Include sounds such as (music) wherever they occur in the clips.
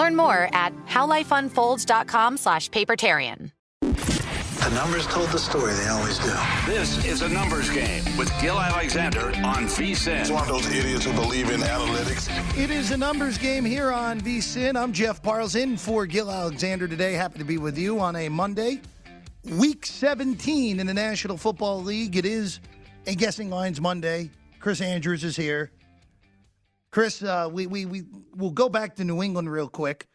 Learn more at howlifeunfolds.com slash papertarian. The numbers told the story, they always do. This is a numbers game with Gill Alexander on VSIN. It's one of those idiots who believe in analytics. It is a numbers game here on VSIN. I'm Jeff Parles in for Gill Alexander today. Happy to be with you on a Monday. Week 17 in the National Football League. It is a Guessing Lines Monday. Chris Andrews is here. Chris, uh, we, we, we, we'll go back to New England real quick.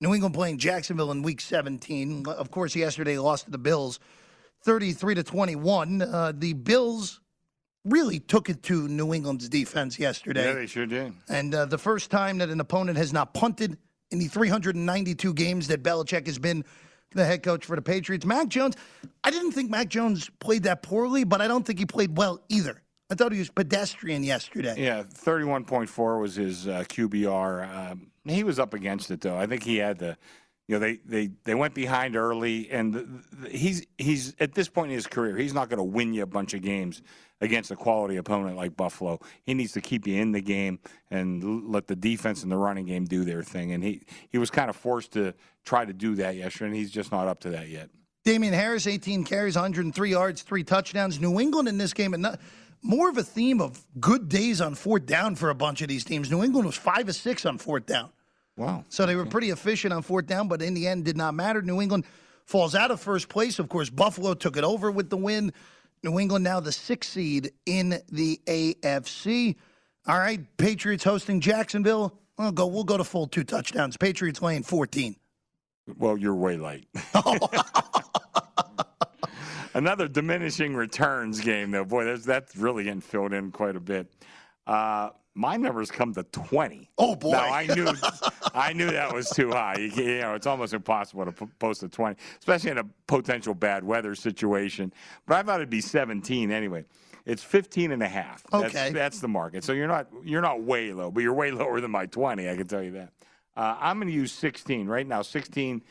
New England playing Jacksonville in week 17. Of course, yesterday lost to the Bills 33 to 21. Uh, the Bills really took it to New England's defense yesterday. Yeah, they sure did. And uh, the first time that an opponent has not punted in the 392 games that Belichick has been the head coach for the Patriots. Mac Jones, I didn't think Mac Jones played that poorly, but I don't think he played well either. I thought he was pedestrian yesterday. Yeah, 31.4 was his uh, QBR. Um, he was up against it though. I think he had the, you know, they they they went behind early, and the, the, he's he's at this point in his career, he's not going to win you a bunch of games against a quality opponent like Buffalo. He needs to keep you in the game and let the defense and the running game do their thing. And he he was kind of forced to try to do that yesterday, and he's just not up to that yet. Damien Harris, 18 carries, 103 yards, three touchdowns. New England in this game, and not, more of a theme of good days on fourth down for a bunch of these teams. New England was five of six on fourth down. Wow. So they were pretty efficient on fourth down, but in the end did not matter. New England falls out of first place. Of course, Buffalo took it over with the win. New England now the sixth seed in the AFC. All right, Patriots hosting Jacksonville. We'll go. We'll go to full two touchdowns. Patriots laying fourteen. Well, you're way late. (laughs) (laughs) Another diminishing returns game, though. Boy, that's, that's really getting filled in quite a bit. Uh, my numbers come to 20. Oh boy! Now I knew, I knew that was too high. You, you know, it's almost impossible to p- post a 20, especially in a potential bad weather situation. But I thought it'd be 17 anyway. It's 15 and a half. That's, Okay. that's the market. So you're not you're not way low, but you're way lower than my 20. I can tell you that. Uh, I'm going to use 16 right now. 16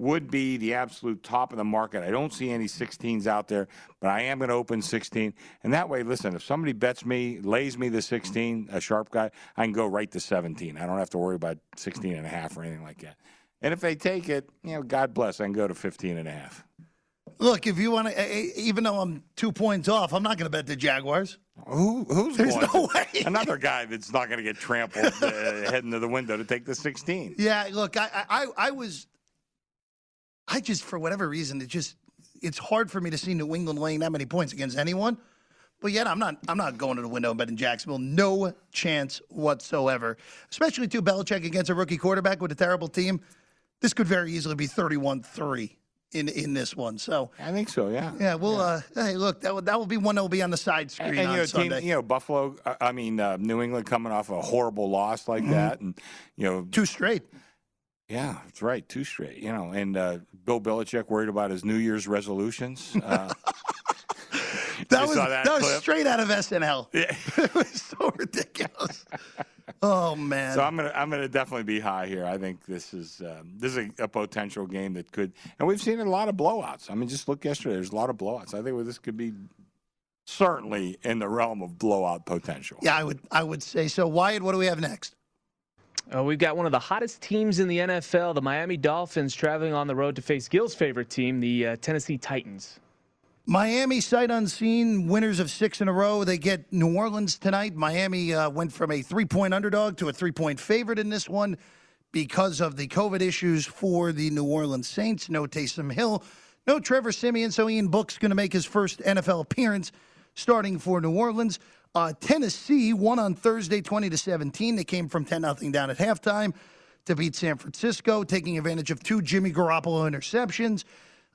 would be the absolute top of the market. I don't see any 16s out there, but I am going to open 16. And that way, listen, if somebody bets me, lays me the 16, a sharp guy, I can go right to 17. I don't have to worry about 16 and a half or anything like that. And if they take it, you know, God bless, I can go to 15 and a half. Look, if you want to, even though I'm two points off, I'm not going to bet the Jaguars. Who, who's There's going? no way. Another guy that's not going to get trampled uh, heading to the window to take the 16. Yeah, look, I, I, I was, I just for whatever reason, it just, it's hard for me to see New England laying that many points against anyone. But yet, I'm not, I'm not going to the window and betting Jacksonville. No chance whatsoever. Especially to Belichick against a rookie quarterback with a terrible team. This could very easily be 31 3 in in this one. So I think so. Yeah. Yeah. Well, yeah. Uh, hey, look, that will, that will be one that will be on the side screen and, and on you know, Sunday. Team, you know, Buffalo. I mean, uh, New England coming off a horrible loss like mm-hmm. that, and you know, two straight. Yeah, that's right. Two straight. You know, and uh, Bill Belichick worried about his New Year's resolutions. Uh, (laughs) that was that, that was straight out of SNL. Yeah. (laughs) it was so ridiculous. Oh man! So I'm gonna I'm gonna definitely be high here. I think this is um, this is a, a, potential game that could, and we've seen a lot of blowouts. I mean, just look yesterday. There's a lot of blowouts. I think this could be certainly in the realm of blowout potential. Yeah, I would I would say so. Wyatt, what do we have next? Uh, we've got one of the hottest teams in the NFL, the Miami Dolphins, traveling on the road to face Gill's favorite team, the uh, Tennessee Titans. Miami sight unseen winners of six in a row. They get New Orleans tonight. Miami uh, went from a three point underdog to a three point favorite in this one because of the COVID issues for the New Orleans Saints. No Taysom Hill, no Trevor Siemian. So Ian Book's going to make his first NFL appearance starting for New Orleans. Uh, Tennessee won on Thursday 20 to 17. They came from 10 0 down at halftime to beat San Francisco, taking advantage of two Jimmy Garoppolo interceptions.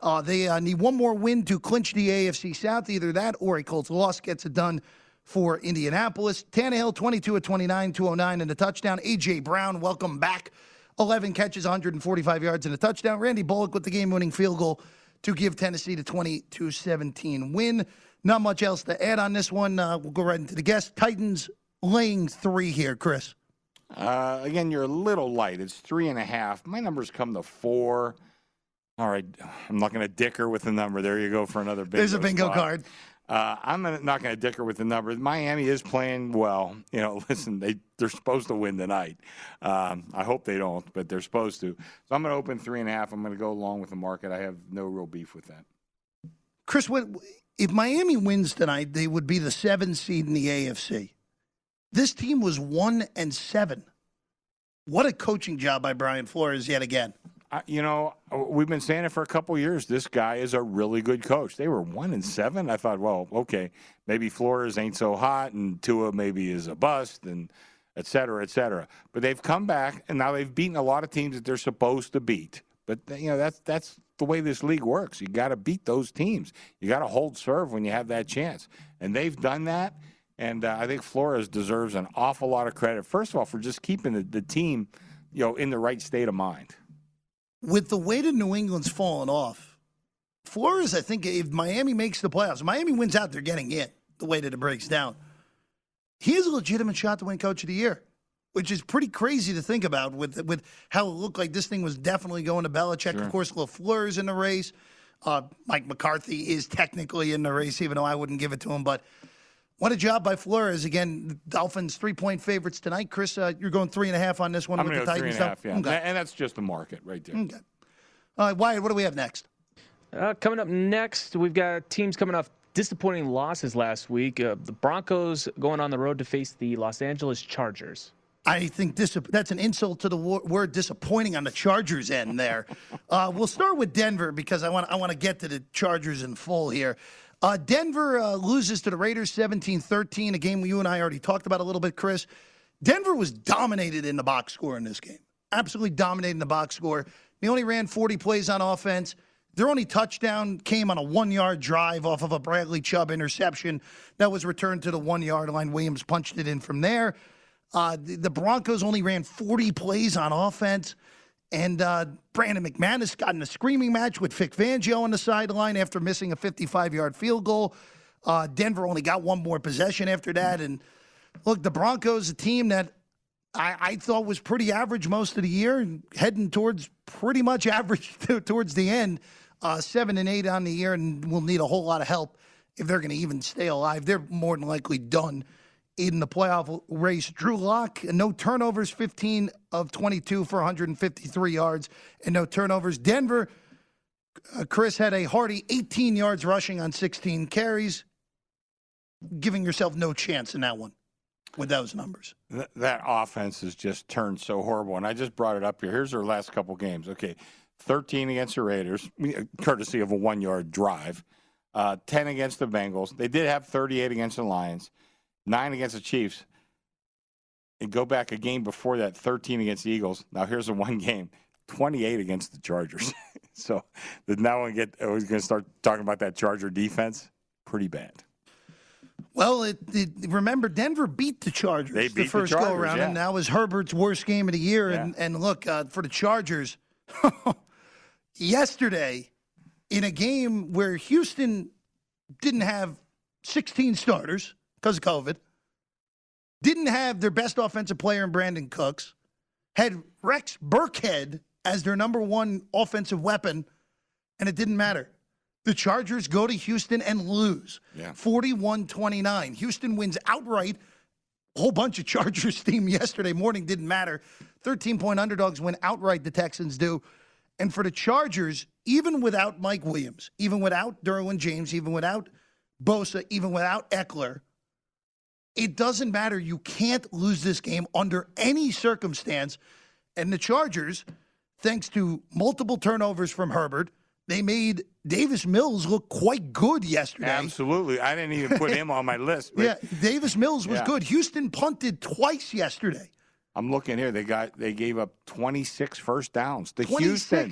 Uh, they uh, need one more win to clinch the AFC South. Either that or a Colts loss gets it done for Indianapolis. Tannehill, 22 at 29, 209 and a touchdown. A.J. Brown, welcome back. 11 catches, 145 yards and a touchdown. Randy Bullock with the game winning field goal to give Tennessee the 22 17 win. Not much else to add on this one. Uh, we'll go right into the guest. Titans laying three here, Chris. Uh, again, you're a little light. It's three and a half. My numbers come to four. All right, I'm not going to dicker with the number. There you go for another bingo. There's a bingo spot. card. Uh, I'm not going to dicker with the number. Miami is playing well. You know, (laughs) listen, they they're supposed to win tonight. Um, I hope they don't, but they're supposed to. So I'm going to open three and a half. I'm going to go along with the market. I have no real beef with that. Chris, what if Miami wins tonight? They would be the seven seed in the AFC. This team was one and seven. What a coaching job by Brian Flores yet again you know, uh, we've been saying it for a couple years. This guy is a really good coach. They were one and seven. I thought, well, okay, maybe Flores ain't so hot, and Tua maybe is a bust, and et cetera, et cetera. But they've come back, and now they've beaten a lot of teams that they're supposed to beat. But you know, that's that's the way this league works. You got to beat those teams. You got to hold serve when you have that chance, and they've done that. And uh, I think Flores deserves an awful lot of credit. First of all, for just keeping the, the team, you know, in the right state of mind with the way that New England's fallen off, Flores, I think if Miami makes the playoffs, Miami wins out, they're getting in the way that it breaks down. He has a legitimate shot to win Coach of the Year, which is pretty crazy to think about with with how it looked like this thing was definitely going to Belichick. Sure. Of course, LaFleur's in the race. Uh, Mike McCarthy is technically in the race, even though I wouldn't give it to him. But what a job by Flores. Again, Dolphins three point favorites tonight. Chris, uh, you're going three and a half on this one I'm with the Titans. Three and a half, yeah. Okay. And that's just the market right there. Okay. All right, Wyatt, what do we have next? Uh, coming up next, we've got teams coming off disappointing losses last week. Uh, the Broncos going on the road to face the Los Angeles Chargers. I think this, that's an insult to the word disappointing on the Chargers end there. (laughs) uh, we'll start with Denver because I want I want to get to the Chargers in full here. Uh, Denver uh, loses to the Raiders 17 13, a game you and I already talked about a little bit, Chris. Denver was dominated in the box score in this game. Absolutely dominated in the box score. They only ran 40 plays on offense. Their only touchdown came on a one yard drive off of a Bradley Chubb interception that was returned to the one yard line. Williams punched it in from there. Uh, the, the Broncos only ran 40 plays on offense. And uh, Brandon McManus got in a screaming match with Vic Fangio on the sideline after missing a 55 yard field goal. Uh, Denver only got one more possession after that. And look, the Broncos, a team that I, I thought was pretty average most of the year and heading towards pretty much (laughs) average towards the end. Uh, seven and eight on the year, and will need a whole lot of help if they're going to even stay alive. They're more than likely done in the playoff race. Drew Lock, no turnovers, 15 of 22 for 153 yards, and no turnovers. Denver, uh, Chris had a hearty 18 yards rushing on 16 carries, giving yourself no chance in that one with those numbers. Th- that offense has just turned so horrible. And I just brought it up here. Here's their last couple games. Okay, 13 against the Raiders, courtesy of a one yard drive. Uh, 10 against the Bengals. They did have 38 against the Lions nine against the Chiefs, and go back a game before that, 13 against the Eagles. Now here's the one (laughs) game 28 against the Chargers. (laughs) so now we get I was going to start talking about that Charger defense. Pretty bad. Well, it, it, remember Denver beat the Chargers beat the the first Chargers, go around, yeah. and that was Herbert's worst game of the year. And and look uh, for the Chargers (laughs) yesterday in a game where Houston didn't have 16 starters because of COVID, didn't have their best offensive player in Brandin Cooks, had Rex Burkhead as their number one offensive weapon, and it didn't matter. The Chargers go to Houston and lose Yeah. 41 29. Houston wins outright. A whole bunch of (laughs) Chargers team yesterday morning didn't matter. 13 point underdogs win outright, the Texans do. And for the Chargers, even without Mike Williams, even without Derwin James, even without Bosa, even without Ekeler, it doesn't matter. You can't lose this game under any circumstance. And the Chargers, thanks to multiple turnovers from Herbert, they made Davis Mills look quite good yesterday. Absolutely. I didn't even put him on my list. but (laughs) Yeah, Davis Mills was Yeah. good. Houston punted twice yesterday. I'm looking here. They got they gave up 26 first downs. The Houston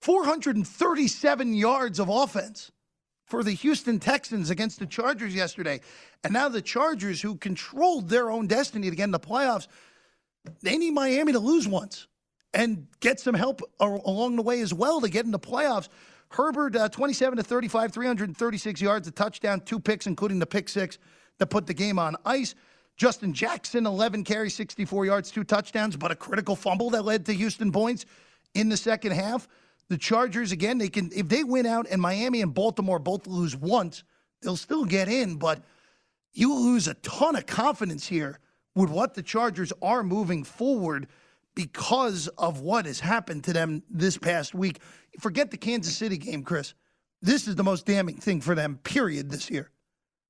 437 yards of offense for the Houston Texans against the Chargers yesterday. And now the Chargers, who controlled their own destiny to get in the playoffs, they need Miami to lose once and get some help along the way as well to get in the playoffs. Herbert, uh, 27 to 35, 336 yards, a touchdown, two picks, including the pick six that put the game on ice. Justin Jackson, 11 carries, 64 yards, two touchdowns, but a critical fumble that led to Houston points in the second half. The Chargers, again, they can if they win out and Miami and Baltimore both lose once, they'll still get in, but you lose a ton of confidence here with what the Chargers are moving forward because of what has happened to them this past week. Forget the Kansas City game, Chris. This is the most damning thing for them, period, this year.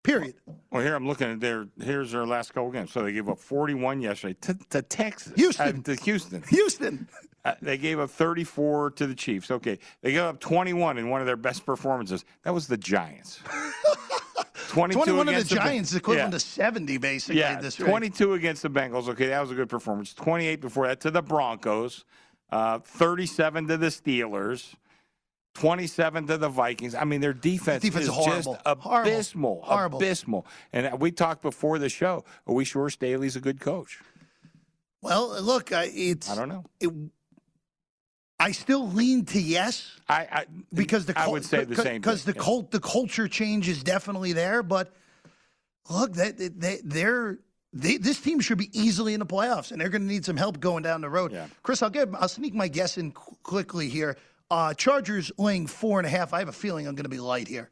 Period. Well, here I'm looking at their. Here's their last couple games. So they gave up 41 yesterday to, to Texas. Houston. Uh, to Houston. Houston. Uh, they gave up 34 to the Chiefs. Okay. They gave up 21 in one of their best performances. That was the Giants. (laughs) 22 21 of the against Ba- Giants is equivalent Yeah. to 70, basically, Yeah, this week. 22 against the Bengals. Okay, that was a good performance. 28 before that to the Broncos. Uh, 37 to the Steelers. 27 to the Vikings. I mean, their defense, Defense is is horrible. just abysmal. Horrible. Abysmal. And we talked before the show. Are we sure Staley's a good coach? Well, look, I, it's. I don't know. It, I still lean to yes. I, I because the I would say the same because the yeah. cult the culture change is definitely there. But look, they, they they're they, this team should be easily in the playoffs, and they're going to need some help going down the road. Yeah. Chris, I'll give I'll sneak my guess in qu- quickly here. Uh, Chargers laying four and a half. I have a feeling I'm going to be light here.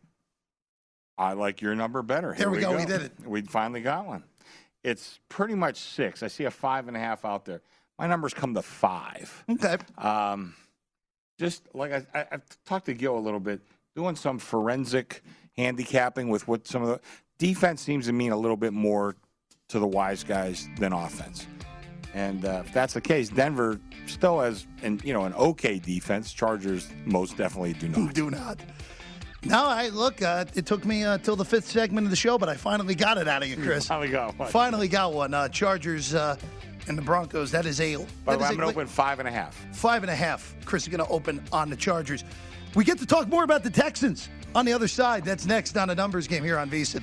I like your number better. Here There we go, we did it. We finally got one. It's pretty much six. I see a five and a half out there. My numbers come to five. Okay. Um, just like I, I, I've talked to Gill a little bit, doing some forensic handicapping with what some of the defense seems to mean a little bit more to the wise guys than offense. And uh, if that's the case, Denver still has, an, you know, an okay defense. Chargers most definitely do not. Do not. No, I look. Uh, it took me uh, till the fifth segment of the show, but I finally got it out of you, Chris. Finally got one. Finally got one. Uh, Chargers uh, and the Broncos. That is a. By the way, I'm going to open five and a half. Five and a half. Chris is going to open on the Chargers. We get to talk more about the Texans on the other side. That's next on a numbers game here on VSiN.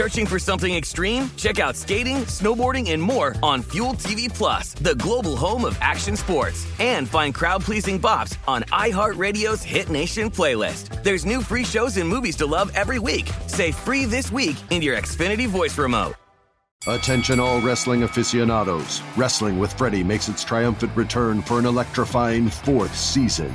Searching for something extreme? Check out skating, snowboarding, and more on Fuel TV Plus, the global home of action sports. And find crowd-pleasing bops on iHeartRadio's Hit Nation playlist. There's new free shows and movies to love every week. Say free this week in your Xfinity voice remote. Attention, all wrestling aficionados. Wrestling with Freddie makes its triumphant return for an electrifying fourth season.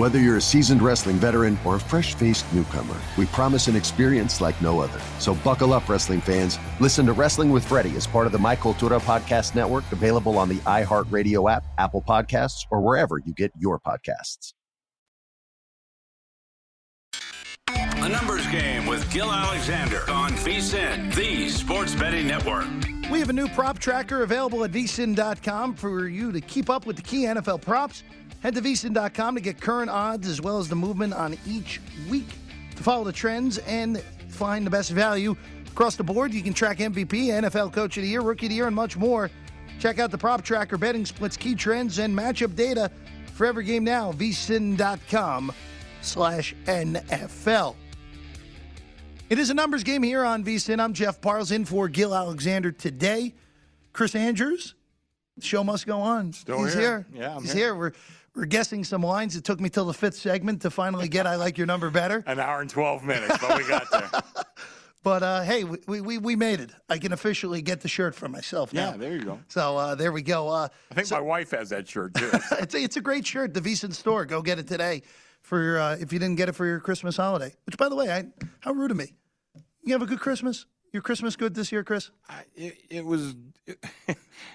Whether you're a seasoned wrestling veteran or a fresh faced newcomer, we promise an experience like no other. So buckle up, wrestling fans. Listen to Wrestling with Freddie as part of the My Cultura Podcast Network, available on the iHeartRadio app, Apple Podcasts, or wherever you get your podcasts. A numbers game with Gill Alexander on VSIN, the sports betting network. We have a new prop tracker available at vsin.com for you to keep up with the key NFL props. Head to vsin.com to get current odds as well as the movement on each week to follow the trends and find the best value across the board. You can track MVP, NFL Coach of the Year, Rookie of the Year, and much more. Check out the prop tracker, betting splits, key trends, and matchup data for every game now. vsin.com slash NFL. It is a numbers game here on VSIN. I'm Jeff Parles in for Gill Alexander today. Chris Andrews, the show must go on. Still He's here. here. Yeah, I'm He's here. here. We're we're guessing some lines. It took me till the fifth segment to finally get I like your number better. An hour and 12 minutes, but we got there. (laughs) But uh, hey, we, we we made it. I can officially get the shirt for myself now. Yeah, there you go. So uh, there we go. Uh, I think my wife has that shirt too. (laughs) it's a, it's a great shirt. The VSiN store. Go get it today for uh, if you didn't get it for your Christmas holiday. Which, by the way, I how rude of me. You have a good Christmas. Your Christmas good this year, Chris? it, it was. (laughs)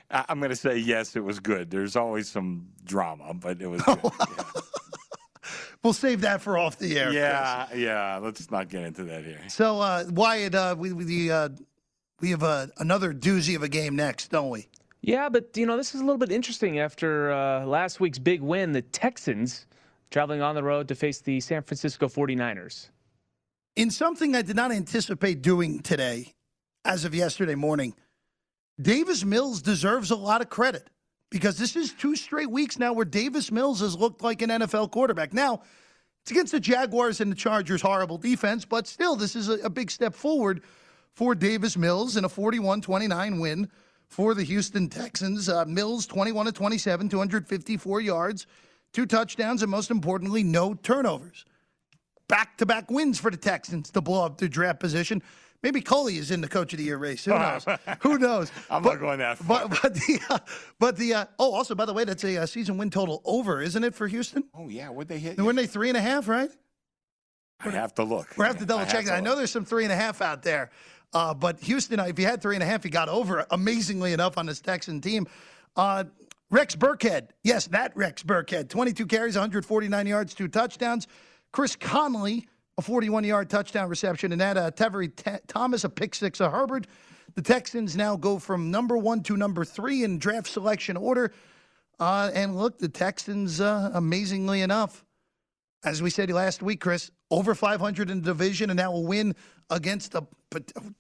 I- I'm going to say yes. It was good. There's always some drama, but it was. (laughs) Good. (laughs) We'll save that for off the air. Chris. yeah, yeah. Let's not get into that here. So uh, Wyatt, uh, we we uh, we have uh, another doozy of a game next, don't we? Yeah, but you know this is a little bit interesting after uh, last week's big win. The Texans traveling on the road to face the San Francisco 49ers. In something I did not anticipate doing today, as of yesterday morning, Davis Mills deserves a lot of credit because this is two straight weeks now where Davis Mills has looked like an NFL quarterback. Now, it's against the Jaguars and the Chargers' horrible defense, but still, this is a, a big step forward for Davis Mills in a 41 29 win for the Houston Texans. Uh, Mills, 21 to 27, 254 yards, two touchdowns, and most importantly, no turnovers back to back wins for the Texans to blow up their draft position. Maybe Culley is in the coach of the year race. Who (laughs) knows? Who knows? (laughs) I'm not going that far. But, but the uh, (laughs) but the uh, oh also by the way that's a, uh season win total over, isn't it for Houston? Oh yeah, what they hit? Weren't they three and a half? Right? I have to look. We have to double I check that. I know there's some three and a half out there, uh, but Houston, if you had three and a half, you got over amazingly enough on this Texan team. Rex Burkhead, yes, that Rex Burkhead, 22 carries, 149 yards, two touchdowns. Chris Conley, a 41-yard touchdown reception, and that uh, Tavierre T- Thomas, a pick six, a Herbert. The Texans now go from number one to number three in draft selection order. Uh, and look, the Texans, uh, amazingly enough, as we said last week, Chris, over 500 in the division, and now will win against the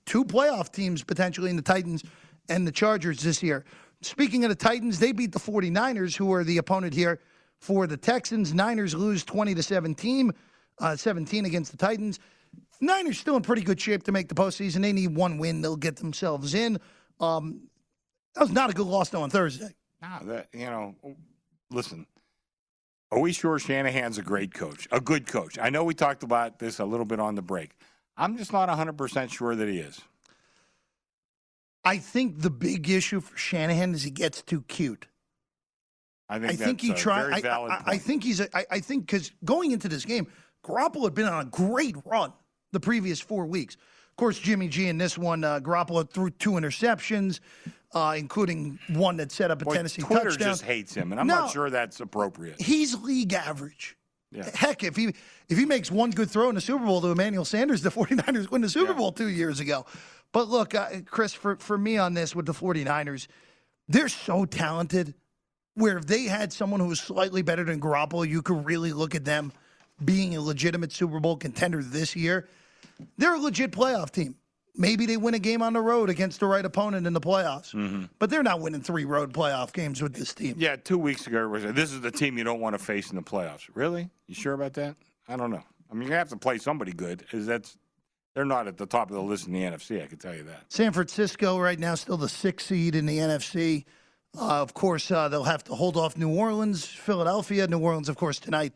two playoff teams potentially in the Titans and the Chargers this year. Speaking of the Titans, they beat the 49ers, who are the opponent here for the Texans. Niners lose 20 to 17, uh, 17 against the Titans. Niners still in pretty good shape to make the postseason. They need one win; they'll get themselves in. Um, that was not a good loss though on Thursday. Nah, that you know, listen. Are we sure Shanahan's a great coach, a good coach? I know we talked about this a little bit on the break. I'm just not 100% sure that he is. I think the big issue for Shanahan is he gets too cute. I think, I think he tried. I, I, I think he's. A, I, I think because going into this game, Garoppolo had been on a great run the previous four weeks. Of course, Jimmy G in this one, uh, Garoppolo threw two interceptions, uh, including one that set up a Boy, Tennessee Twitter touchdown. just hates him, and I'm No. not sure that's appropriate. He's league average. Yeah. Heck, if he if he makes one good throw in the Super Bowl to Emmanuel Sanders, the (laughs) 49ers win the Super Bowl two years ago. But look, uh, Chris, for, for me on this with the 49ers, they're so talented where if they had someone who was slightly better than Garoppolo, you could really look at them being a legitimate Super Bowl contender this year. They're a legit playoff team. Maybe they win a game on the road against the right opponent in the playoffs. But they're not winning three road playoff games with this team. Yeah, two weeks ago, everybody said, this is the team you don't want to face in the playoffs. Really? You sure about that? I don't know. I mean, you have to play somebody good. Is that's They're not at the top of the list in the NFC, I can tell you that. San Francisco right now still the sixth seed in the NFC. Uh, of course, uh, they'll have to hold off New Orleans, Philadelphia. New Orleans, of course, tonight.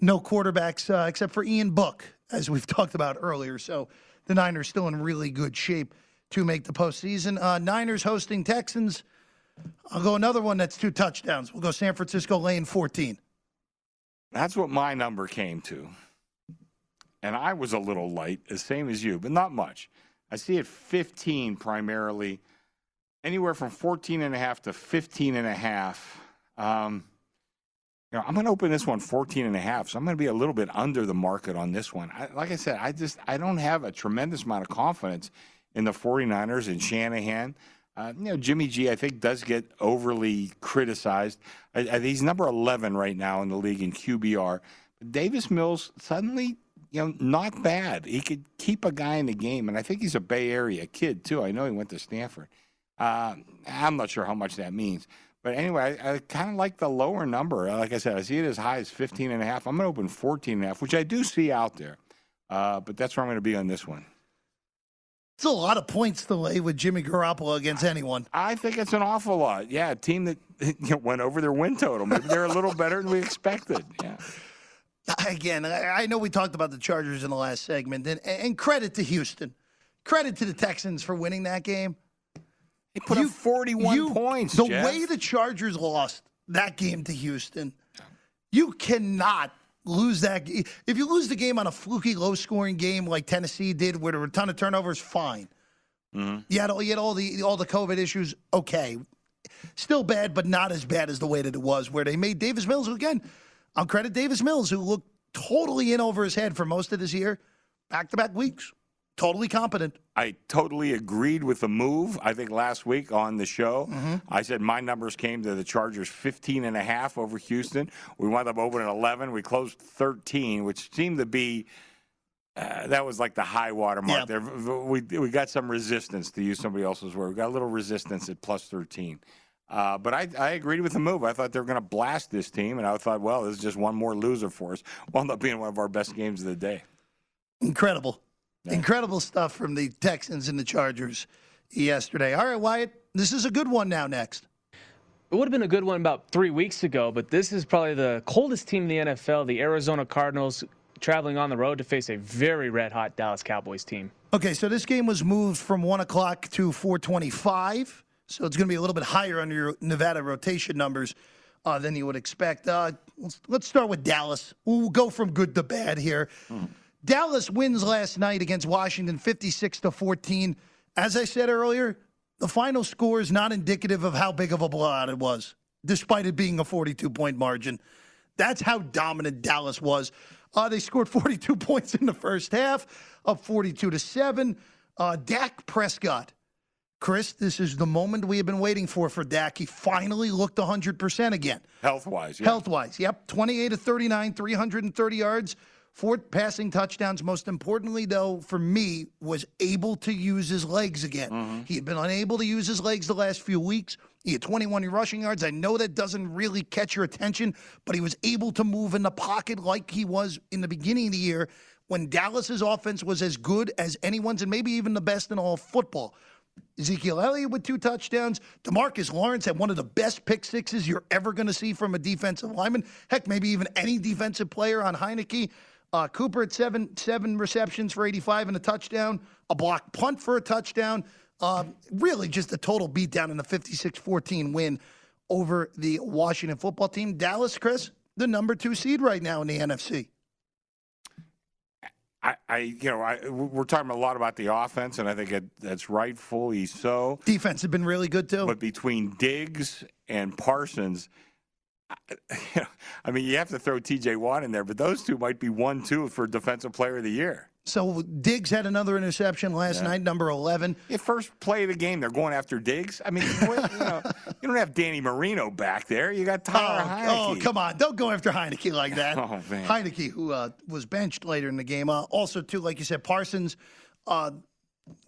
No quarterbacks uh, except for Ian Book, as we've (laughs) talked about earlier. So the Niners still in really good shape to make the postseason. Uh, Niners hosting Texans. I'll go another one that's two touchdowns. We'll go San Francisco lane 14. That's what my number came to. And I was a little light, the same as you, but not much. I see it 15 primarily, anywhere from 14 and a half to 15 and a half. Um, you know, I'm going to open this one 14 and a half, so I'm going to be a little bit under the market on this one. I, like I said, I just I don't have a tremendous amount of confidence in the 49ers and Shanahan. Uh, you know, Jimmy G, I think, does get overly criticized. I, I, he's number 11 right now in the league in QBR. Davis Mills suddenly, you know, not bad. He could keep a guy in the game, and I think he's a Bay Area kid too. I know he went to Stanford. Uh, I'm not sure how much that means. But anyway, I, I kind of like the lower number. Like I said, I see it as high as 15 and a half. I'm going to open 14 and a half, which I do see out there. Uh, but that's where I'm going to be on this one. It's a lot of points to lay with Jimmy Garoppolo against anyone. I think it's an awful lot. Yeah, a team that (laughs) you know, went over their win total. Maybe they're a little better than we expected. Yeah. (laughs) Again, I I know we talked about the Chargers in the last segment, and, and credit to Houston. Credit to the Texans for winning that game. They put up 41 points. The Jeff. way the Chargers lost that game to Houston, you cannot lose that. If you lose the game on a fluky, low-scoring game like Tennessee did, where there were a ton of turnovers, fine. Mm-hmm. You had, all- you had all the all the COVID issues. Okay, still bad, but not as bad as the way that it was, where they made Davis Mills again. I'll credit Davis Mills, who looked totally in over his head for most of this year, back-to-back weeks, totally competent. I totally agreed with the move. I think last week on the show, Mm-hmm. I said my numbers came to the Chargers 15 and a half over Houston. We wound up opening 11. We closed 13, which seemed to be uh, that was like the high water mark Yeah. there. We, we got some resistance to use somebody else's word. We got a little resistance at plus 13. Uh, but I, I agreed with the move. I thought they were going to blast this team, and I thought, well, this is just one more loser for us. Wound up being one of our best games of the day. Incredible. Incredible stuff from the Texans and the Chargers yesterday. All right, Wyatt, this is a good one now next. It would have been a good one about three weeks ago, but this is probably the coldest team in the NFL, the Arizona Cardinals, traveling on the road to face a very red hot Dallas Cowboys team. Okay, so this game was moved from 1 o'clock to 425. So it's going to be a little bit higher under your Nevada rotation numbers uh, than you would expect. Uh, let's, let's start with Dallas. We'll go from good to bad here. Dallas wins last night against Washington 56 to 14. As I said earlier, the final score is not indicative of how big of a blowout it was, despite it being a 42 point margin. That's how dominant Dallas was. Uh, they scored 42 (laughs) points in the first half, up 42 to 7. Uh, Dak Prescott. Chris, this is the moment we have been waiting for for Dak. He finally looked 100% again. Health wise, yeah. Health wise, yep. 28 to 39, 330 yards, four passing touchdowns. Most importantly, though, for me, was able to use his legs again. Mm-hmm. He had been unable to use his legs the last few weeks. He had 21 rushing yards. I know that doesn't really catch your attention, but he was able to move in the pocket like he was in the beginning of the year when Dallas's offense was as good as anyone's and maybe even the best in all of football. Ezekiel Elliott with two touchdowns. Demarcus Lawrence had one of the best pick sixes you're ever going to see from a defensive lineman. Heck, maybe even any defensive player on Heineke. Uh, Cooper at seven seven receptions for 85 and a touchdown. A block punt for a touchdown. Um, really, just a total beatdown in a 56-14 win over the Washington football team. Dallas, Chris, the number two seed right now in the NFC. I, I, you know, I, we're talking a lot about the offense, and I think it, that's rightfully so. Defense has been really good too. But between Diggs and Parsons, I, you know, I mean, you have to throw T.J. Watt in there, but those two might be one-two for Defensive Player of the Year. So Diggs had another interception last Yeah. night, number 11. Yeah, first play of the game, they're going after Diggs. I mean, what- you, know, (laughs) you don't have Danny Marino back there. You got Tyler Oh, Heineke. oh, come on. Don't go after Heineke like that. (laughs) Oh, man. Heineke, who uh, was benched later in the game. Uh, also, too, like you said, Parsons uh,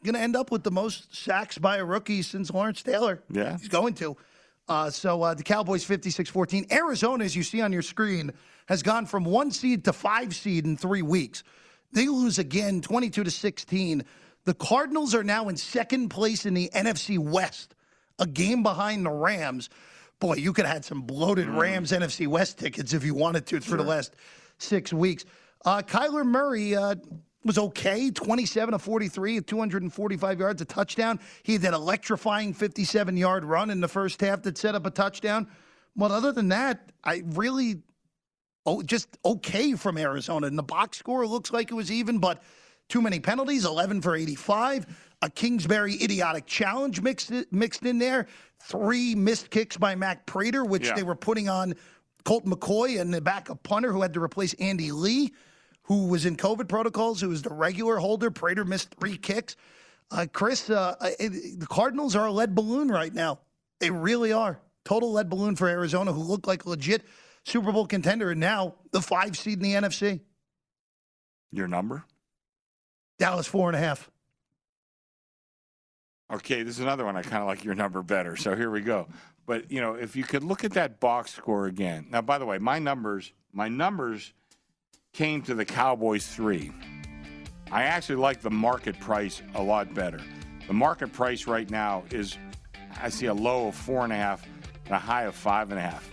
going to end up with the most sacks by a rookie since Lawrence Taylor. Yeah. He's going to. Uh, so uh, the Cowboys 56 14. Arizona, as you see on your screen, has gone from one seed to five seed in three weeks. They lose again 22 to 16. The Cardinals are now in second place in the NFC West, a game behind the Rams. Boy, you could have had some bloated Rams NFC West tickets if you wanted to for the last six weeks. Uh, Kyler Murray uh, was okay, 27 to 43 at 245 yards, a touchdown. He had that electrifying 57 yard run in the first half that set up a touchdown. But other than that, I really oh, just okay from Arizona. And the box score looks like it was even, but too many penalties, 11 for 85. A Kingsbury idiotic challenge mixed mixed in there. Three missed kicks by Matt Prater, which Yeah. they were putting on Colt McCoy and the backup punter who had to replace Andy Lee, who was in COVID protocols, who was the regular holder. Prater missed three kicks. Uh, Chris, uh, it- the Cardinals are a lead balloon right now. They really are. Total lead balloon for Arizona, who look like a legit Super Bowl contender, and now the five seed in the NFC. Your number? Dallas four and a half. Okay, this is another one. I kind of like your number better. So here we go. But you know, if you could look at that box score again. Now, by the way, my numbers, my numbers came to the Cowboys three. I actually like the market price a lot better. The market price right now is, I see a low of four and a half and a high of five and a half.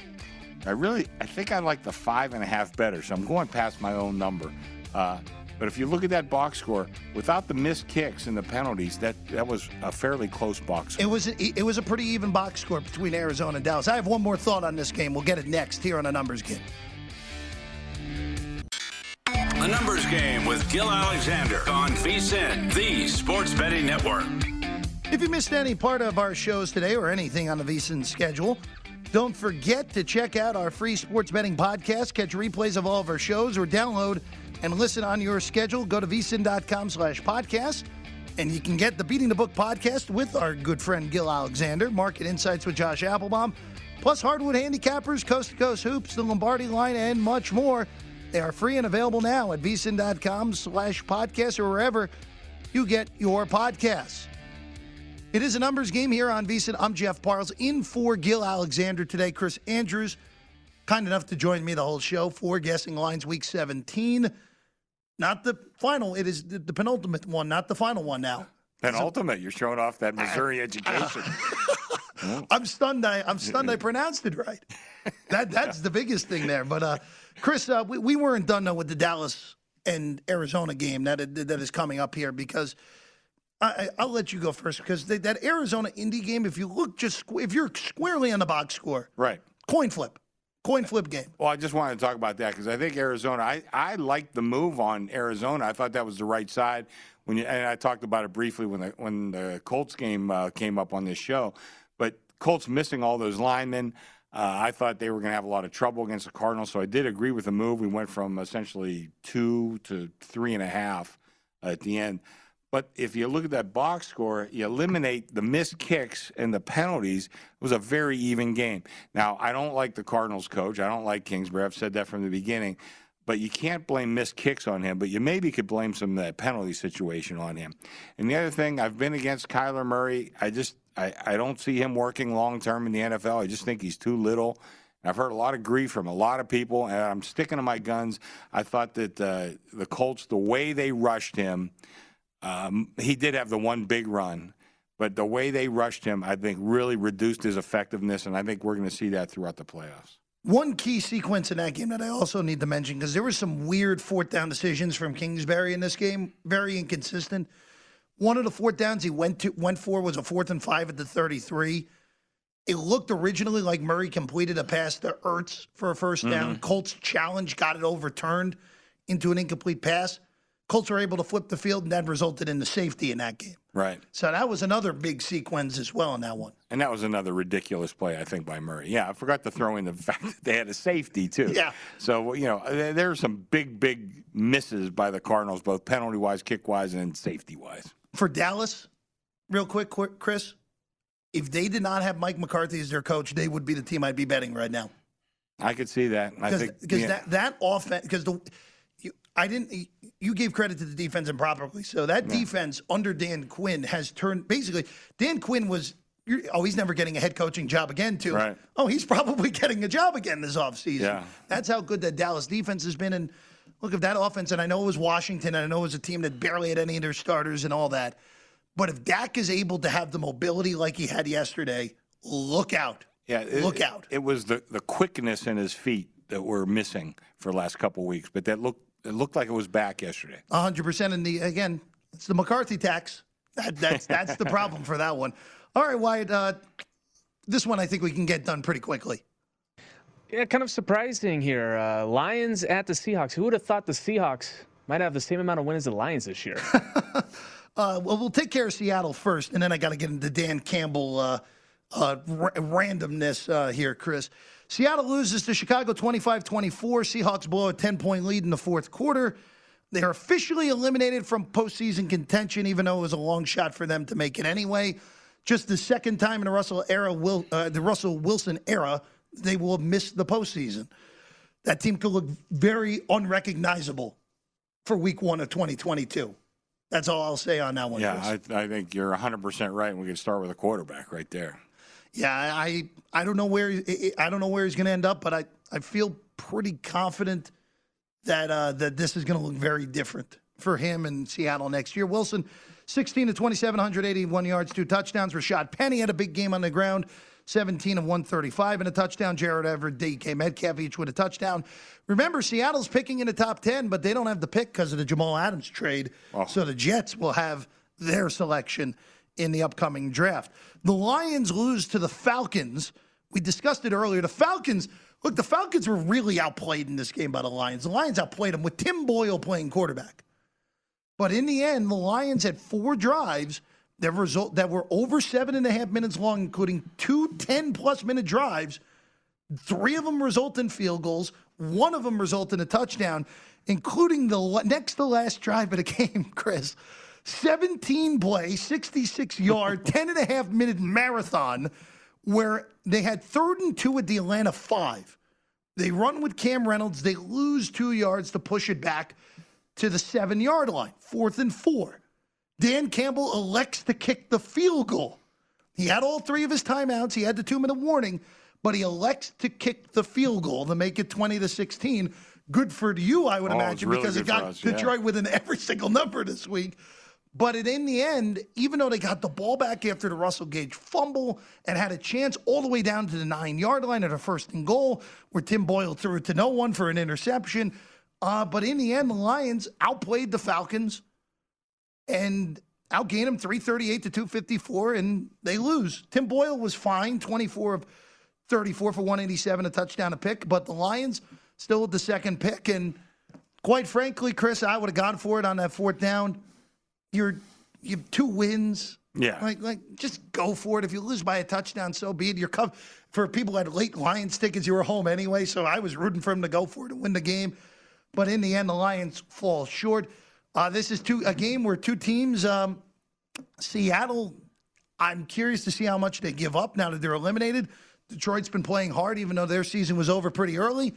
I really, I think I like the five and a half better. So I'm going past my own number. Uh, but if you look at that box score, without the missed kicks and the penalties, that that was a fairly close box. Score. It was a, it was a pretty even box score between Arizona and Dallas. I have one more thought on this game. We'll get it next here on a numbers game. Game with Gill Alexander on VSIN, the Sports Betting Network. If you missed any part of our shows today or anything on the VSIN schedule, don't forget to check out our free sports betting podcast, catch replays of all of our shows, or download and listen on your schedule. Go to vsin.com slash podcast, and you can get the Beating the Book podcast with our good friend Gill Alexander, Market Insights with Josh Applebaum, plus Hardwood Handicappers, Coast to Coast Hoops, the Lombardi line, and much more. They are free and available now at vsin.com slash podcast or wherever you get your podcasts. It is a numbers game here on VSiN. I'm Jeff Parles in for Gill Alexander today. Chris Andrews, kind enough to join me the whole show for Guessing Lines Week 17. Not the final. It is the, the penultimate one, not the final one now. Penultimate, you're showing off that Missouri education. (laughs) I'm stunned. I, I'm stunned. I pronounced it right. That that's the biggest thing there. But uh, Chris, uh, we, we weren't done though with the Dallas and Arizona game that that is coming up here because I, I- I'll let you go first because they, that Arizona Indy game. If you look just if you're squarely on the box score, right? Coin flip, coin flip game. Well, I just wanted to talk about that because I think Arizona. I I liked the move on Arizona. I thought that was the right side. When you, and I talked about it briefly when the when the Colts game uh, came up on this show, but Colts missing all those linemen. Uh, I thought they were going to have a lot of trouble against the Cardinals, so I did agree with the move. We went from essentially two to three and a half at the end. But if you look at that box score, you eliminate the missed kicks and the penalties. It was a very even game. Now, I don't like the Cardinals coach. I don't like Kingsbury. I've said that from the beginning. But you can't blame missed kicks on him, but you maybe could blame some of that penalty situation on him. And the other thing, I've been against Kyler Murray. I just I, I don't see him working long term in the NFL. I just think he's too little. I've heard a lot of grief from a lot of people, and I'm sticking to my guns. I thought that uh, the Colts, the way they rushed him, um, he did have the one big run, but the way they rushed him, I think, really reduced his effectiveness, and I think we're going to see that throughout the playoffs. One key sequence in that game that I also need to mention because there were some weird fourth down decisions from Kingsbury in this game, very inconsistent. One of the fourth downs he went to went for was a fourth and five at the 33. It looked originally like Murray completed a pass to Ertz for a first down. Mhm. Colts challenge got it overturned into an incomplete pass. Colts were able to flip the field, and that resulted in the safety in that game. Right. So that was another big sequence as well in that one. And that was another ridiculous play, I think, by Murray. Yeah, I forgot to throw in the (laughs) fact that they had a safety, too. Yeah. So, you know, there were some big, big misses by the Cardinals, both penalty wise, kick wise, and safety wise. For Dallas, real quick, quick, Chris, if they did not have Mike McCarthy as their coach, they would be the team I'd be betting right now. I could see that. I because think because yeah. that that offense because the you, I didn't you gave credit to the defense improperly. So that defense under Dan Quinn has turned basically Dan Quinn was oh he's never getting a head coaching job again too. Right. Oh he's probably (laughs) getting a job again this offseason. Yeah. That's how good that Dallas defense has been and look if that offense and I know it was Washington and I know it was a team that barely had any of their starters and all that. But if Dak is able to have the mobility like he had yesterday, look out. Yeah, it- look out. It was the, the quickness in his feet that were missing for the last couple of weeks, but that looked it looked like it was back yesterday. hundred percent. And the again, it's the McCarthy tax. That, that's that's the problem for that one. All right, Wyatt. Uh, this one I think we can get done pretty quickly. Yeah, kind of surprising here. Uh, Lions at the Seahawks. Who would have thought the Seahawks might have the same amount of wins as the Lions this year? (laughs) Uh, well, we'll take care of Seattle first, and then I got to get into Dan Campbell uh, uh, ra- randomness uh, here, Chris. Seattle loses to Chicago 25 24. Seahawks blow a 10 point lead in the fourth quarter. They are officially eliminated from postseason contention, even though it was a long shot for them to make it anyway. Just the second time in the Russell era, will uh, the Russell Wilson era, they will have missed the postseason. That team could look very unrecognizable for Week One of 2022. That's all I'll say on that one. Yeah, I, I think you're 100% right, and we can start with a quarterback right there. Yeah, I I don't know where I don't know where he's going to end up, but I, I feel pretty confident that uh, that this is going to look very different for him in Seattle next year. Wilson, 16 to 27, 181 yards, two touchdowns. Rashad Penny had a big game on the ground, 17 of 135 and a touchdown. Gerald Everett, DK Metcalf each with a touchdown. Remember, Seattle's picking in the top 10, but they don't have the pick because of the Jamal Adams trade. So the Jets will have their selection in the upcoming draft. The Lions lose to the Falcons. We discussed it earlier. The Falcons, look, the Falcons were really outplayed in this game by the Lions. The Lions outplayed them with Tim Boyle playing quarterback. But in the end, the Lions had four drives that result that were over seven and a half minutes long, including two 10 plus minute drives. Three of them result in field goals. One of them result in a touchdown, including the next to last drive of the (laughs) game, Chris. 17 play, 66 (laughs) yard, 10 and a half minute marathon where they had third and two at the Atlanta five. They run with Cam Reynolds. They lose two yards to push it back to the seven yard line, fourth and four. Dan Campbell elects to kick the field goal. He had all three of his timeouts. He had the two minute warning, but he elects to kick the field goal to make it 20 to 16. Good for you, I would Oh, imagine, really because it got us, yeah. Detroit within every single number this week. But it, in the end, even though they got the ball back after the Russell Gage fumble and had a chance all the way down to the nine yard line at a first and goal, where Tim Boyle threw it to no one for an interception. Uh, but in the end, the Lions outplayed the Falcons and outgained them 338 to 254, and they lose. Tim Boyle was fine, 24 of 34 for 187, a touchdown, a pick, but the Lions still with the second pick. And quite frankly, Chris, I would have gone for it on that fourth down. You're you have two wins. Yeah. Like like just go for it. If you lose by a touchdown, so be it. You're co- for people who had late Lions tickets, you were home anyway, so I was rooting for him to go for it and win the game. But in the end, the Lions fall short. Uh, this is two a game where two teams, um, Seattle. I'm curious to see how much they give up now that they're eliminated. Detroit's been playing hard, even though their season was over pretty early.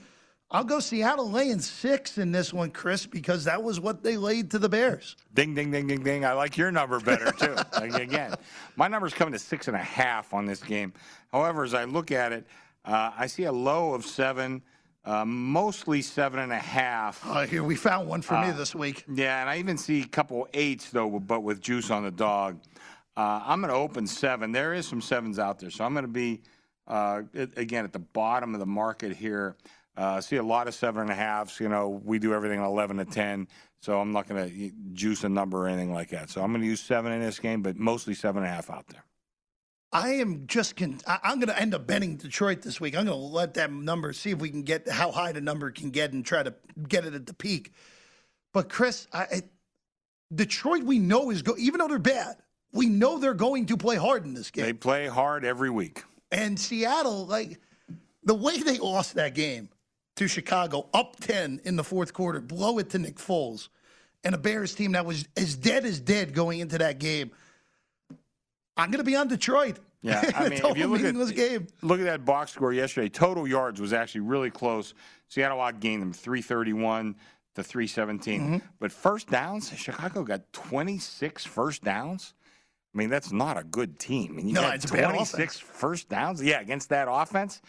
I'll go Seattle laying six in this one, Chris, because that was what they laid to the Bears. Ding, ding, ding, ding, ding. I like your number better, too. (laughs) Again, my number's coming to six and a half on this game. However, as I look at it, uh, I see a low of seven, uh, mostly seven and a half. Uh, here, we found one for me Uh, this week. Yeah, and I even see a couple eights, though, but with juice on the dog. Uh, I'm going to open seven. There is some sevens out there. So I'm going to be, uh, again, at the bottom of the market here. Uh, see a lot of seven and a halves. You know, we do everything 11 to 10. So I'm not going to juice a number or anything like that. So I'm going to use seven in this game, but mostly seven and a half out there. I am just. Con- I- I'm going to end up betting Detroit this week. I'm going to let that number see if we can get how high the number can get and try to get it at the peak. But Chris, I, I, Detroit, we know is go. Even though they're bad, we know they're going to play hard in this game. They play hard every week. And Seattle, like the way they lost that game to Chicago, up 10 in the fourth quarter, blow it to Nick Foles, and a Bears team that was as dead as dead going into that game. I'm going to be on Detroit. Yeah, (laughs) I mean, if you look at game. look at that box score yesterday, total yards was actually really close. Seattle outgained them 331 to 317. Mm-hmm. But first downs, Chicago got 26 first downs. I mean, that's not a good team. And you No, got it's a bad 26 first downs. Yeah, against that offense.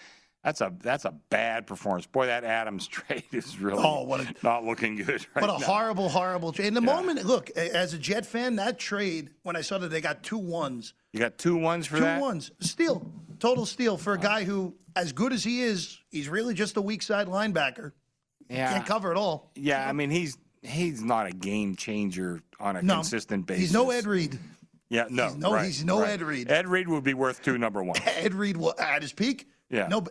That's a that's a bad performance. Boy, that Adams (laughs) trade is really Oh, what a- not looking good right What a now. horrible, horrible trade. In the moment, look, as a Jet fan, that trade, when I saw that they got two ones, You got two ones for two that? ones, steal, total steal for a guy who, as good as he is, he's really just a weak side linebacker. Yeah. Can't cover it all. Yeah, I mean he's he's not a game changer on a No, consistent basis. He's no Ed Reed. Yeah, no, he's no- right, he's no right. Ed Reed. Ed Reed would be worth two number one. (laughs) Ed Reed will, at his peak. Yeah. No,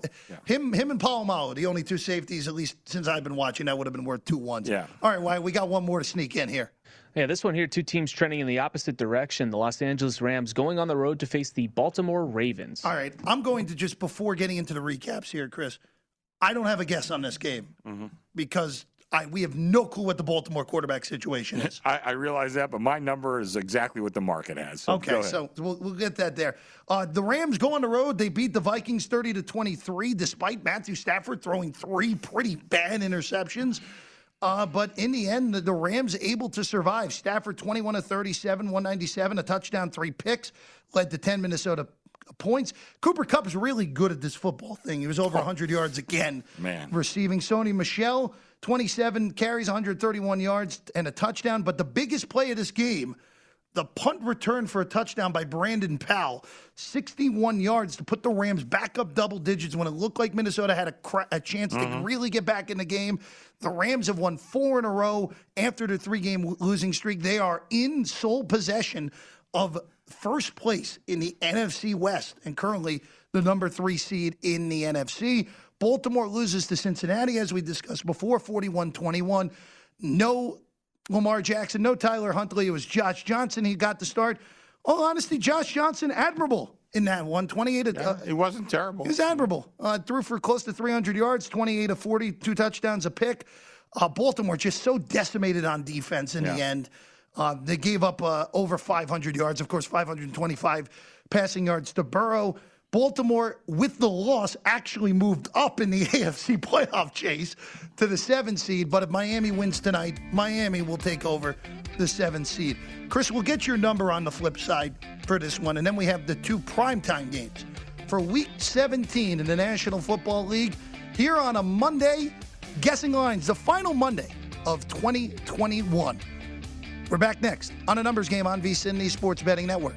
him, him, and Polamalu, the only two safeties, at least since I've been watching, that would have been worth two ones. Yeah. All right, why we got one more to sneak in here. Yeah, this one here, two teams trending in the opposite direction. The Los Angeles Rams going on the road to face the Baltimore Ravens. All right, I'm going to just before getting into the recaps here, Chris. I don't have a guess on this game Mm-hmm. because I we have no clue what the Baltimore quarterback situation is. (laughs) I, I realize that, but my number is exactly what the market has. So Okay, so we'll, we'll get that there. Uh, the Rams go on the road. They beat the Vikings 30 to 23, despite Matthew Stafford throwing three pretty bad interceptions. Uh, but in the end, the, the Rams able to survive. Stafford 21 to 37, 197, a touchdown, three picks, led to 10 Minnesota points. Cooper Kupp is really good at this football thing. He was over 100 yards again Man. receiving. Sony Michel, 27 carries, 131 yards, and a touchdown. But the biggest play of this game, the punt return for a touchdown by Brandon Powell, 61 yards to put the Rams back up double digits when it looked like Minnesota had a, cra- a chance to Mm-hmm. really get back in the game. The Rams have won four in a row after the three game losing streak. They are in sole possession of first place in the NFC West and currently the number three seed in the NFC. Baltimore loses to Cincinnati, as we discussed before, 41 21. No Lamar Jackson, no Tyler Huntley. It was Josh Johnson. He got the start. All honesty, Josh Johnson, admirable in that one. 28. uh, it wasn't terrible. He was admirable. Uh, threw for close to 300 yards, 28 of 40, two touchdowns, a pick. Uh, Baltimore just so decimated on defense in the end. Uh, they gave up uh, over 500 yards, of course, 525 passing yards to Burrow. Baltimore, with the loss, actually moved up in the (laughs) AFC playoff chase to the seven seed. But if Miami wins tonight, Miami will take over the seven seed. Chris, we'll get your number on the flip side for this one. And then we have the two primetime games for week 17 in the National Football League here on a Monday. Guessing lines, the final Monday of 2021. We're back next on a numbers game on VSiN, the Sports Betting Network.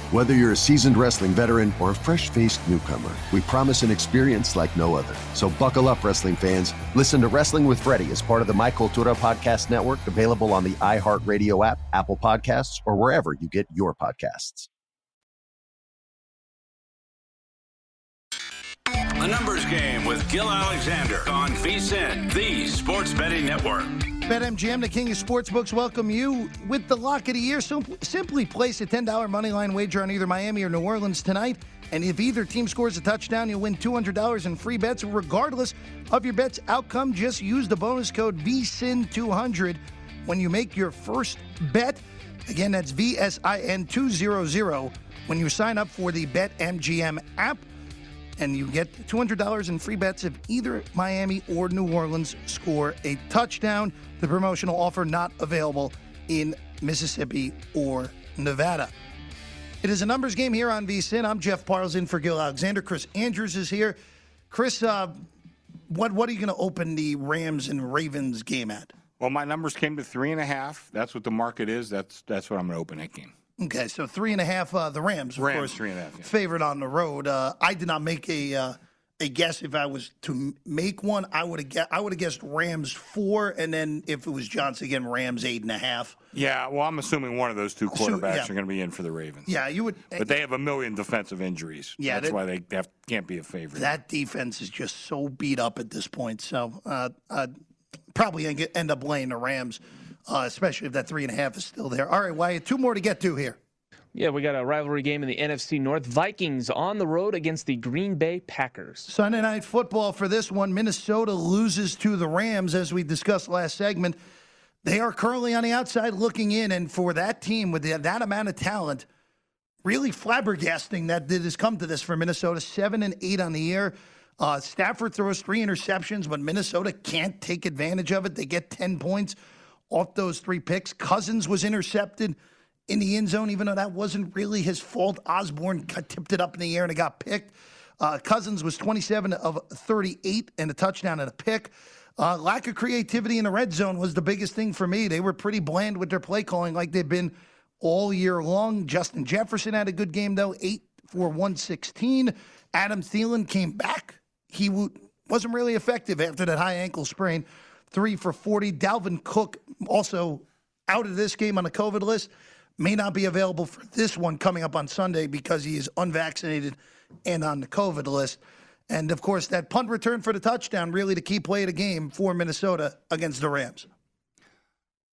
Whether you're a seasoned wrestling veteran or a fresh faced newcomer, we promise an experience like no other. So buckle up, wrestling fans. Listen to Wrestling with Freddie as part of the My Cultura Podcast Network, available on the iHeartRadio app, Apple Podcasts, or wherever you get your podcasts. A numbers game with Gill Alexander on VSiN, the Sports Betting Network. BetMGM, the king of sportsbooks, welcome you with the lock of the year. So simply place a $10 moneyline wager on either Miami or New Orleans tonight. And if either team scores a touchdown, you'll win $200 in free bets. Regardless of your bet's outcome, just use the bonus code VSIN200 when you make your first bet. Again, that's VSIN200 when you sign up for the BetMGM app and you get $200 in free bets if either Miami or New Orleans score a touchdown. The promotional offer not available in Mississippi or Nevada. It is a numbers game here on VSiN. I'm Jeff Parles in for Gill Alexander. Chris Andrews is here. Chris, uh, what what are you going to open the Rams and Ravens game at? Well, my numbers came to three and a half. That's what the market is. That's that's what I'm going to open that game. Okay, so three and a half. Uh, the Rams, of Rams, course, three and a half, yeah. favorite on the road. Uh, I did not make a a guess. If I was to make one, I would have guessed. I would have guessed Rams four, and then if it was Johnson again, Rams eight and a half. Yeah, well, I'm assuming one of those two So, quarterbacks yeah. are going to be in for the Ravens. Yeah, you would. But they have a million defensive injuries. Yeah, that's that- why they have, can't be a favorite. that defense is just so beat up at this point. So uh, uh, probably end end up laying the Rams, uh, especially if that three and a half is still there. All right, Wyatt, two more to get to here. Yeah, we got a rivalry game in the NFC North. Vikings on the road against the Green Bay Packers. Sunday night football for this one. Minnesota loses to the Rams, as we discussed last segment. They are currently on the outside looking in, and for that team with that amount of talent, really flabbergasting that it has come to this for Minnesota. Seven and eight on the year. Uh, Stafford throws three interceptions, but Minnesota can't take advantage of it. They get 10 points off those three picks. Cousins was intercepted in the end zone, even though that wasn't really his fault. Osborn tipped it up in the air and it got picked. Uh, Cousins was 27 of 38 and a touchdown and a pick. Uh, lack of creativity in the red zone was the biggest thing for me. They were pretty bland with their play calling, like they've been all year long. Justin Jefferson had a good game, though, 8 for 116. Adam Thielen came back. He w- wasn't really effective after that high ankle sprain. 3 for 40. Dalvin Cook also out of this game on the COVID list. May not be available for this one coming up on Sunday because he is unvaccinated and on the COVID list. And of course, that punt return for the touchdown, really the key play of the game for Minnesota against the Rams.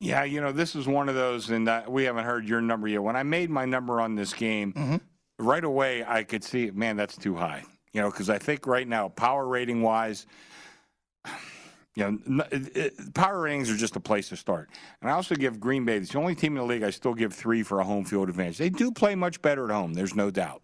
Yeah, you know, this is one of those, and we haven't heard your number yet. When I made my number on this game, Mm-hmm. right away I could see, man, that's too high. You know, because I think right now, power rating wise, you know, it, it, power ratings are just a place to start. And I also give Green Bay, it's the only team in the league I still give three for a home field advantage. They do play much better at home, there's no doubt.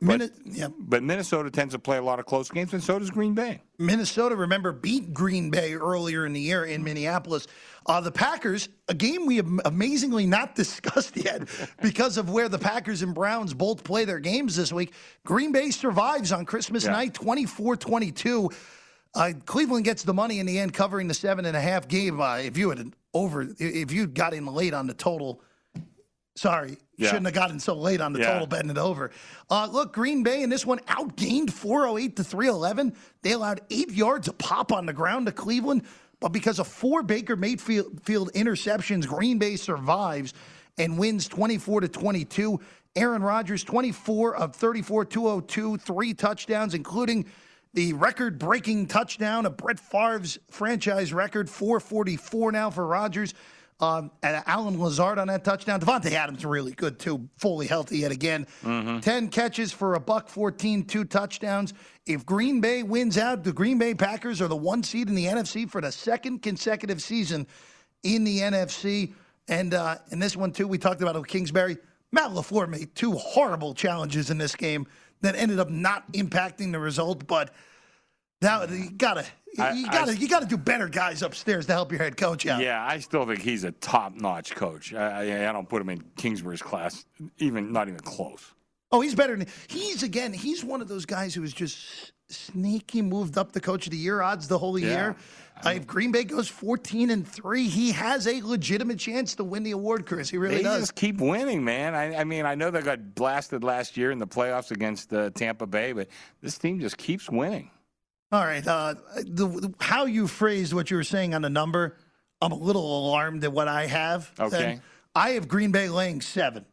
But, but Minnesota tends to play a lot of close games, and so does Green Bay. Minnesota, remember, beat Green Bay earlier in the year in Minneapolis. Uh, the Packers, a game we have amazingly not (laughs) discussed yet because of where the Packers and Browns both play their games this week. Green Bay survives on Christmas Yeah. night 24 22. Uh, Cleveland gets the money in the end, covering the seven and a half game. Uh, if you had over, if you got in late on the total, sorry, Yeah. shouldn't have gotten so late on the Yeah. total betting it over. Uh, look, Green Bay in this one outgained 408 to 311. They allowed eight yards a pop on the ground to Cleveland, but because of four Baker Mayfield field interceptions, Green Bay survives. and wins 24 to 22. Aaron Rodgers, 24 of 34, 202, three touchdowns, including the record breaking touchdown of Brett Favre's franchise record, 444 now for Rodgers. Um, and Allen Lazard on that touchdown. Davante Adams really good too, fully healthy yet again. Mm-hmm. 10 catches for a buck 14, two touchdowns. If Green Bay wins out, the Green Bay Packers are the one seed in the NFC for the second consecutive season in the NFC. And uh, in this one, too, we talked about Kingsbury. Matt LaFleur made two horrible challenges in this game that ended up not impacting the result, but now you gotta I- you I- gotta you gotta do better guys upstairs to help your head coach out. Yeah, I still think he's a top-notch coach. I, I, I don't put him in Kingsbury's class, even not even close. Oh, he's better than he's again. He's one of those guys who is just sneaky moved up the coach of the year odds the whole Yeah. year. Uh, if Green Bay goes fourteen and three, he has a legitimate chance to win the award, Chris. He really they does. just keep winning, man. I, I mean, I know they got blasted last year in the playoffs against uh, Tampa Bay, but this team just keeps winning. All right, uh, the, the- how you phrased what you were saying on the number, I'm a little alarmed at what I have. Okay. And I have Green Bay laying seven.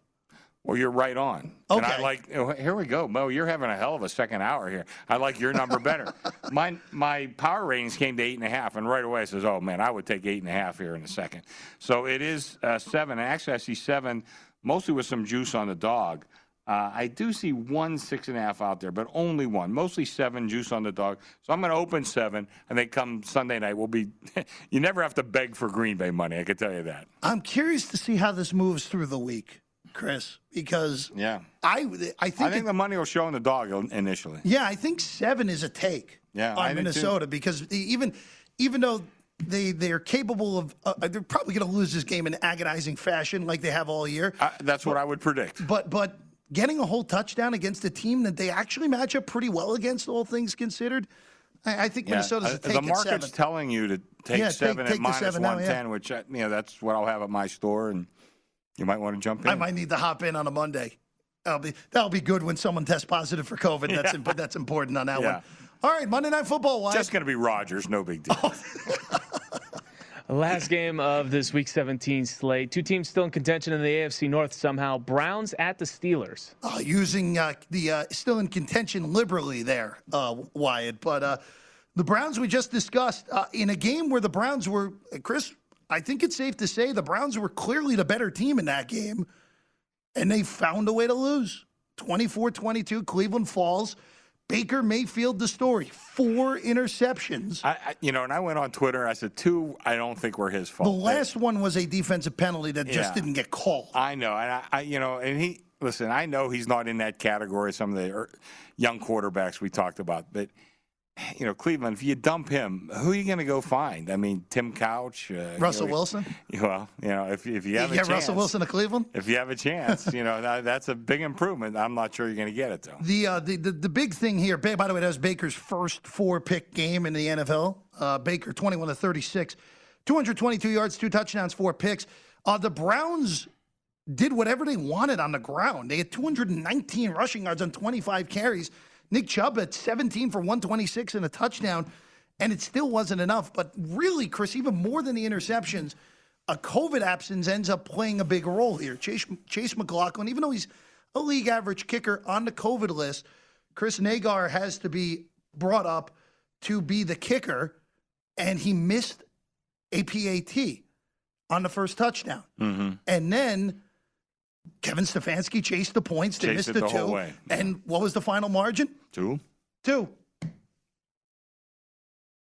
Well, you're right on. And I like. oh, Here we go, Mo. You're having a hell of a second hour here. I like your number better. (laughs) my my power ratings came to eight and a half, and right away I says, "Oh man, I would take eight and a half here in a second. So it is uh, seven. And actually, I see seven, mostly with some juice on the dog. Uh, I do see one six and a half out there, but only one. Mostly seven juice on the dog. So I'm going to open seven, and they come Sunday night, we'll be. (laughs) you never have to beg for Green Bay money. I can tell you that. I'm curious to see how this moves through the week, Chris, because Yeah. I I think, I think it- the money will show on the dog initially. yeah, I think seven is a take Yeah, I on too. Minnesota because the- even even though they they're capable of uh, they're probably going to lose this game in agonizing fashion like they have all year. Uh, that's what I would predict. But but getting a whole touchdown against a team that they actually match up pretty well against, all things considered, I, I think Minnesota's uh, a take the market's seven. telling you to take Yeah, seven take at the minus seven one yeah. which uh, you know that's what I'll have at my store, and you might want to jump in. I might need to hop in on a Monday. That'll be that'll be good when someone tests positive for COVID. That's Yeah. but that's important on that Yeah. one. All right, Monday Night Football. Wyatt. Just going to be Rodgers, no big deal. (laughs) Last game of this Week 17 slate. Two teams still in contention in the AFC North somehow. Browns at the Steelers. uh, using uh, the uh, still in contention liberally there, uh, Wyatt. But uh, the Browns we just discussed uh, in a game where the Browns were, Chris. I think it's safe to say the Browns were clearly the better team in that game, and they found a way to lose. 24-22, Cleveland falls. Baker Mayfield, the story, four interceptions. I, I, you know, and I went on Twitter. I said two. I don't think were his fault. The last one was a defensive penalty that just didn't get called. I know, and I, I, you know, and he listen. I know he's not in that category. Some of the er, young quarterbacks we talked about, but you know, Cleveland. If you dump him, who are you going to go find? I mean, Tim Couch, uh, you Russell know, Wilson. (laughs) Well, you know, if if you You have a chance, Russell Wilson to Cleveland. If you have a chance, you know that, that's a big improvement. I'm not sure you're going to get it though. The, uh, the the the big thing here, by the way, that was Baker's first four pick game in the NFL. Uh, Baker, 21 to 36, 222 yards, two touchdowns, four picks. Uh, the Browns did whatever they wanted on the ground. They had 219 rushing yards on 25 carries. Nick Chubb at 17 for 126 and a touchdown, and it still wasn't enough. But really, Chris, even more than the interceptions, a COVID absence ends up playing a big role here. Chase, Chase McLaughlin, even though he's a league average kicker on the COVID list, Chris Naggar has to be brought up to be the kicker, and he missed a PAT on the first touchdown. Mm-hmm. And then Kevin Stefanski chased the points. They Chased missed the, two. way. And what was the final margin? Two. Two.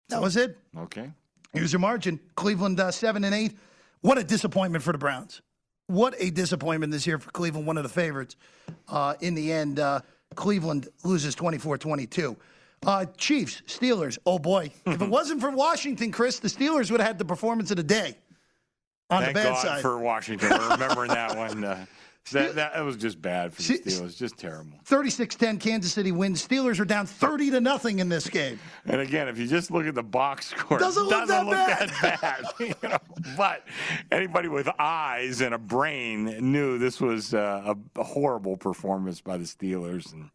That was it. Okay. Here's your margin. Cleveland uh, seven and eight. What a disappointment for the Browns. What a disappointment this year for Cleveland, one of the favorites. Uh, in the end, uh, Cleveland loses 24-22. Uh, Chiefs, Steelers. Oh boy, (laughs) if it wasn't for Washington, Chris, the Steelers would have had the performance of the day. On Thank the bad God side, for Washington. We're remembering that (laughs) one. That, that, was just bad for the Steelers. Just terrible. 36-10, Kansas City wins. Steelers are down 30 to nothing in this game. And again, if you just look at the box score, it Doesn't look that that bad. (laughs) you know? But anybody with eyes and a brain knew this was uh, a, a horrible performance by the Steelers. And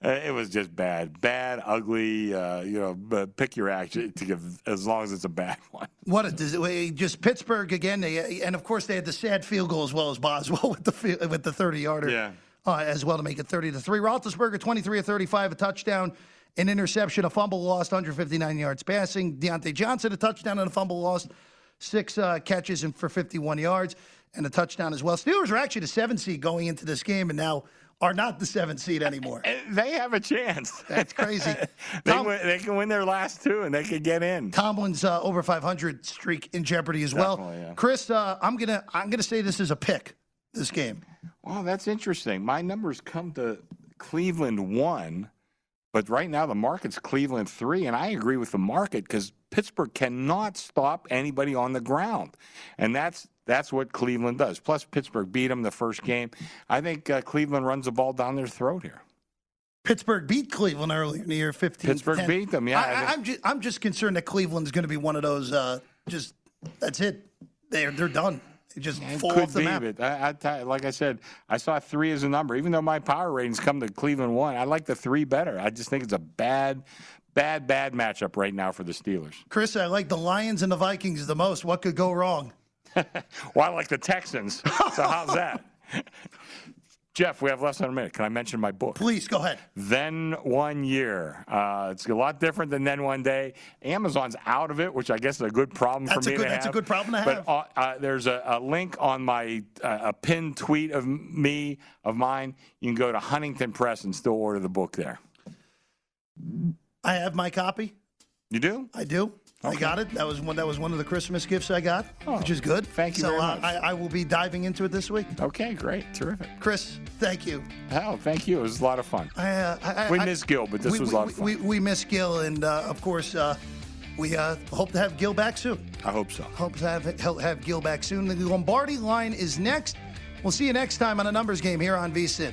it was just bad, bad, ugly. Uh, you know, pick your action to give as long as it's a bad (laughs) one. What a dis- just Pittsburgh again, they, and of course they had the sad field goal as well as Boswell (laughs) with the with the thirty yarder, Yeah. uh, as well to make it thirty to three. Roethlisberger twenty three of thirty five, a touchdown, an interception, a fumble lost, hundred fifty nine yards passing. Diontae Johnson a touchdown and a fumble lost, six uh, catches and for fifty one yards and a touchdown as well. Steelers are actually the seven seed going into this game, and now are not the seven seed anymore. (laughs) They have a chance. That's crazy. (laughs) They, Tom- win, they can win their last two, and they could get in. Tomlin's uh, over 500 streak in jeopardy as well. Yeah. Chris, uh, I'm gonna I'm gonna say this is a pick. This game. Wow, that's interesting. My numbers come to Cleveland one, but right now the market's Cleveland three, and I agree with the market because Pittsburgh cannot stop anybody on the ground, and that's that's what Cleveland does. Plus, Pittsburgh beat them the first game. I think uh, Cleveland runs the ball down their throat here. Pittsburgh beat Cleveland earlier in the year, 15. Pittsburgh beat them, yeah. I, am just I'm just concerned that Cleveland's going to be one of those. Uh, just that's it. They're they're done. They just fall Could off the be, map. but I, I like I said, I saw three as a number. Even though my power ratings come to Cleveland one, I like the three better. I just think it's a bad, bad, bad matchup right now for the Steelers. Chris, I like the Lions and the Vikings the most. What could go wrong? (laughs) Well, I like the Texans. So how's that? (laughs) Jeff, we have less than a minute. Can I mention my book? Please go ahead. Then one year. Uh, it's a lot different than then one day. Amazon's out of it, which I guess is a good problem That's for me good- to that's a good problem to But have. uh, uh, there's a, a link on my uh, a pinned tweet of me of mine. You can go to Huntington Press and still order the book there. I have my copy. You do? I do. I got it. That was one. That was one of the Christmas gifts I got, which is good. Oh, Thank you so, very uh, much. I, I will be diving into it this week. Okay, great, terrific. Chris, thank you. Hell, thank you. It was a lot of fun. I, uh, I, We miss Gill, but this we, was a we- lot of fun. We, we miss Gill, and uh, of course, uh, we uh, hope to have Gill back soon. I hope so. Hope to have have have Gill back soon. The Lombardi line is next. We'll see you next time on a numbers game here on VSiN.